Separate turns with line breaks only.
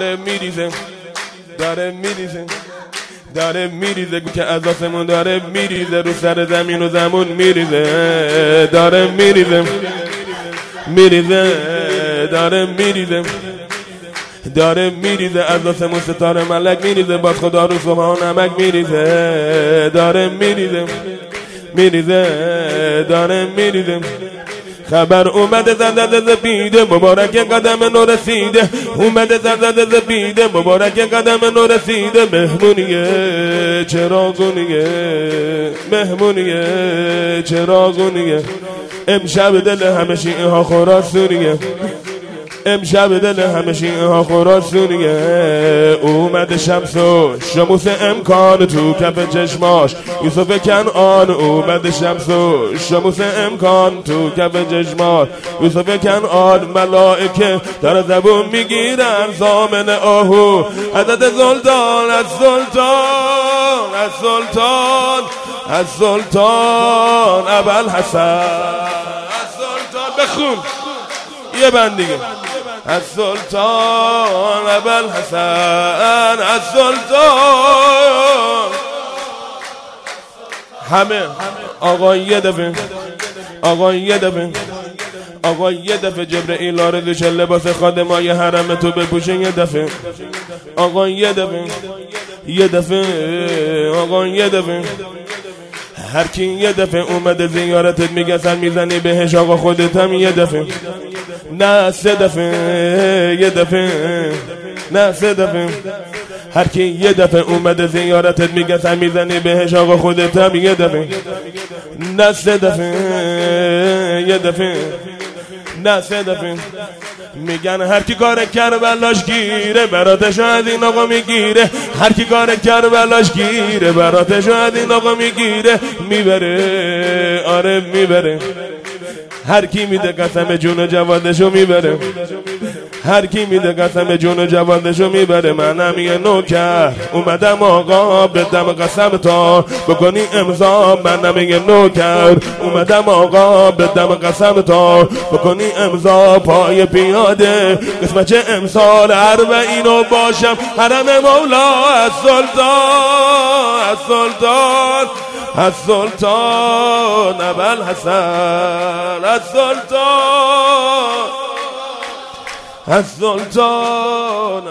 داره میریزه داره میریزه داره میریزه که از آسمون داره میریزه رو سر زمین و زمون میریزه داره میریزه میریزه داره میریزه داره میریزه از آسمون ستاره ملک میریزه باز خدا رو صبح نمک میریزه داره میریزه میریزه داره میریزه. خبر اومده زنده زبیده مبارک قدم نو رسیده اومده زنده زبیده مبارک قدم نو رسیده مهمونیه چراغونیه. مهمونیه چراغونیه. امشب دل همه شیعه ها خراسونیه. امشب دل همه شیعه ها خراسونیه اومده شمس و شموس امکان تو کف چشماش. یوسف کنعان اومده شمس و شموس امکان تو کف چشماش. یوسف کنعان ملائکه در زبون می‌گیرن زامن آهو. عدد زلطان از سلطان از سلطان از سلطان ابل حسن از سلطان بخون. یه بند دیگه. از سلطان ابل حسن از سلطان همه. آقا یه دفعه. آقا یه دفعه. آقا یه دفعه جبرئیل آرزوش لباس خادمای حرم تو بپوشه یه دفعه. آقا یه دفعه. یه دفعه. آقا یه دفعه. هر کی یه دفعه اومده زیارتت میگه سر می‌زنی بهش آقا خودت هم یه دفعه. نه سه دفعه یه دفعه. نه سه دفعه. هر کی یه دفعه اومده زیارتت میگه سر می‌زنی بهش آقا خودت هم یه دفعه. نه سه دفعه یه دفعه. نه سه دفعه. میگن هر کی کار کربلاش گیره براتش از این آقا می‌گیره. هر کی کار کربلاش گیره براتش از این آقا می‌گیره. می‌بره آره می‌بره. هر کی میده قسم جون جوادشو می‌بره. هر کی میده قسم جون جوادشو می‌بره منم یه نوکر. اومدم آقا بدم قسم تا بکنی امضا منم یه نوکر. اومدم آقا بدم قسم تا بکنی امضا پای پیاده. قسمت امسال اینو باشم. حرم مولا از سلطان از سلطان از سلطان. ابل حسن از سلطان. از سلطان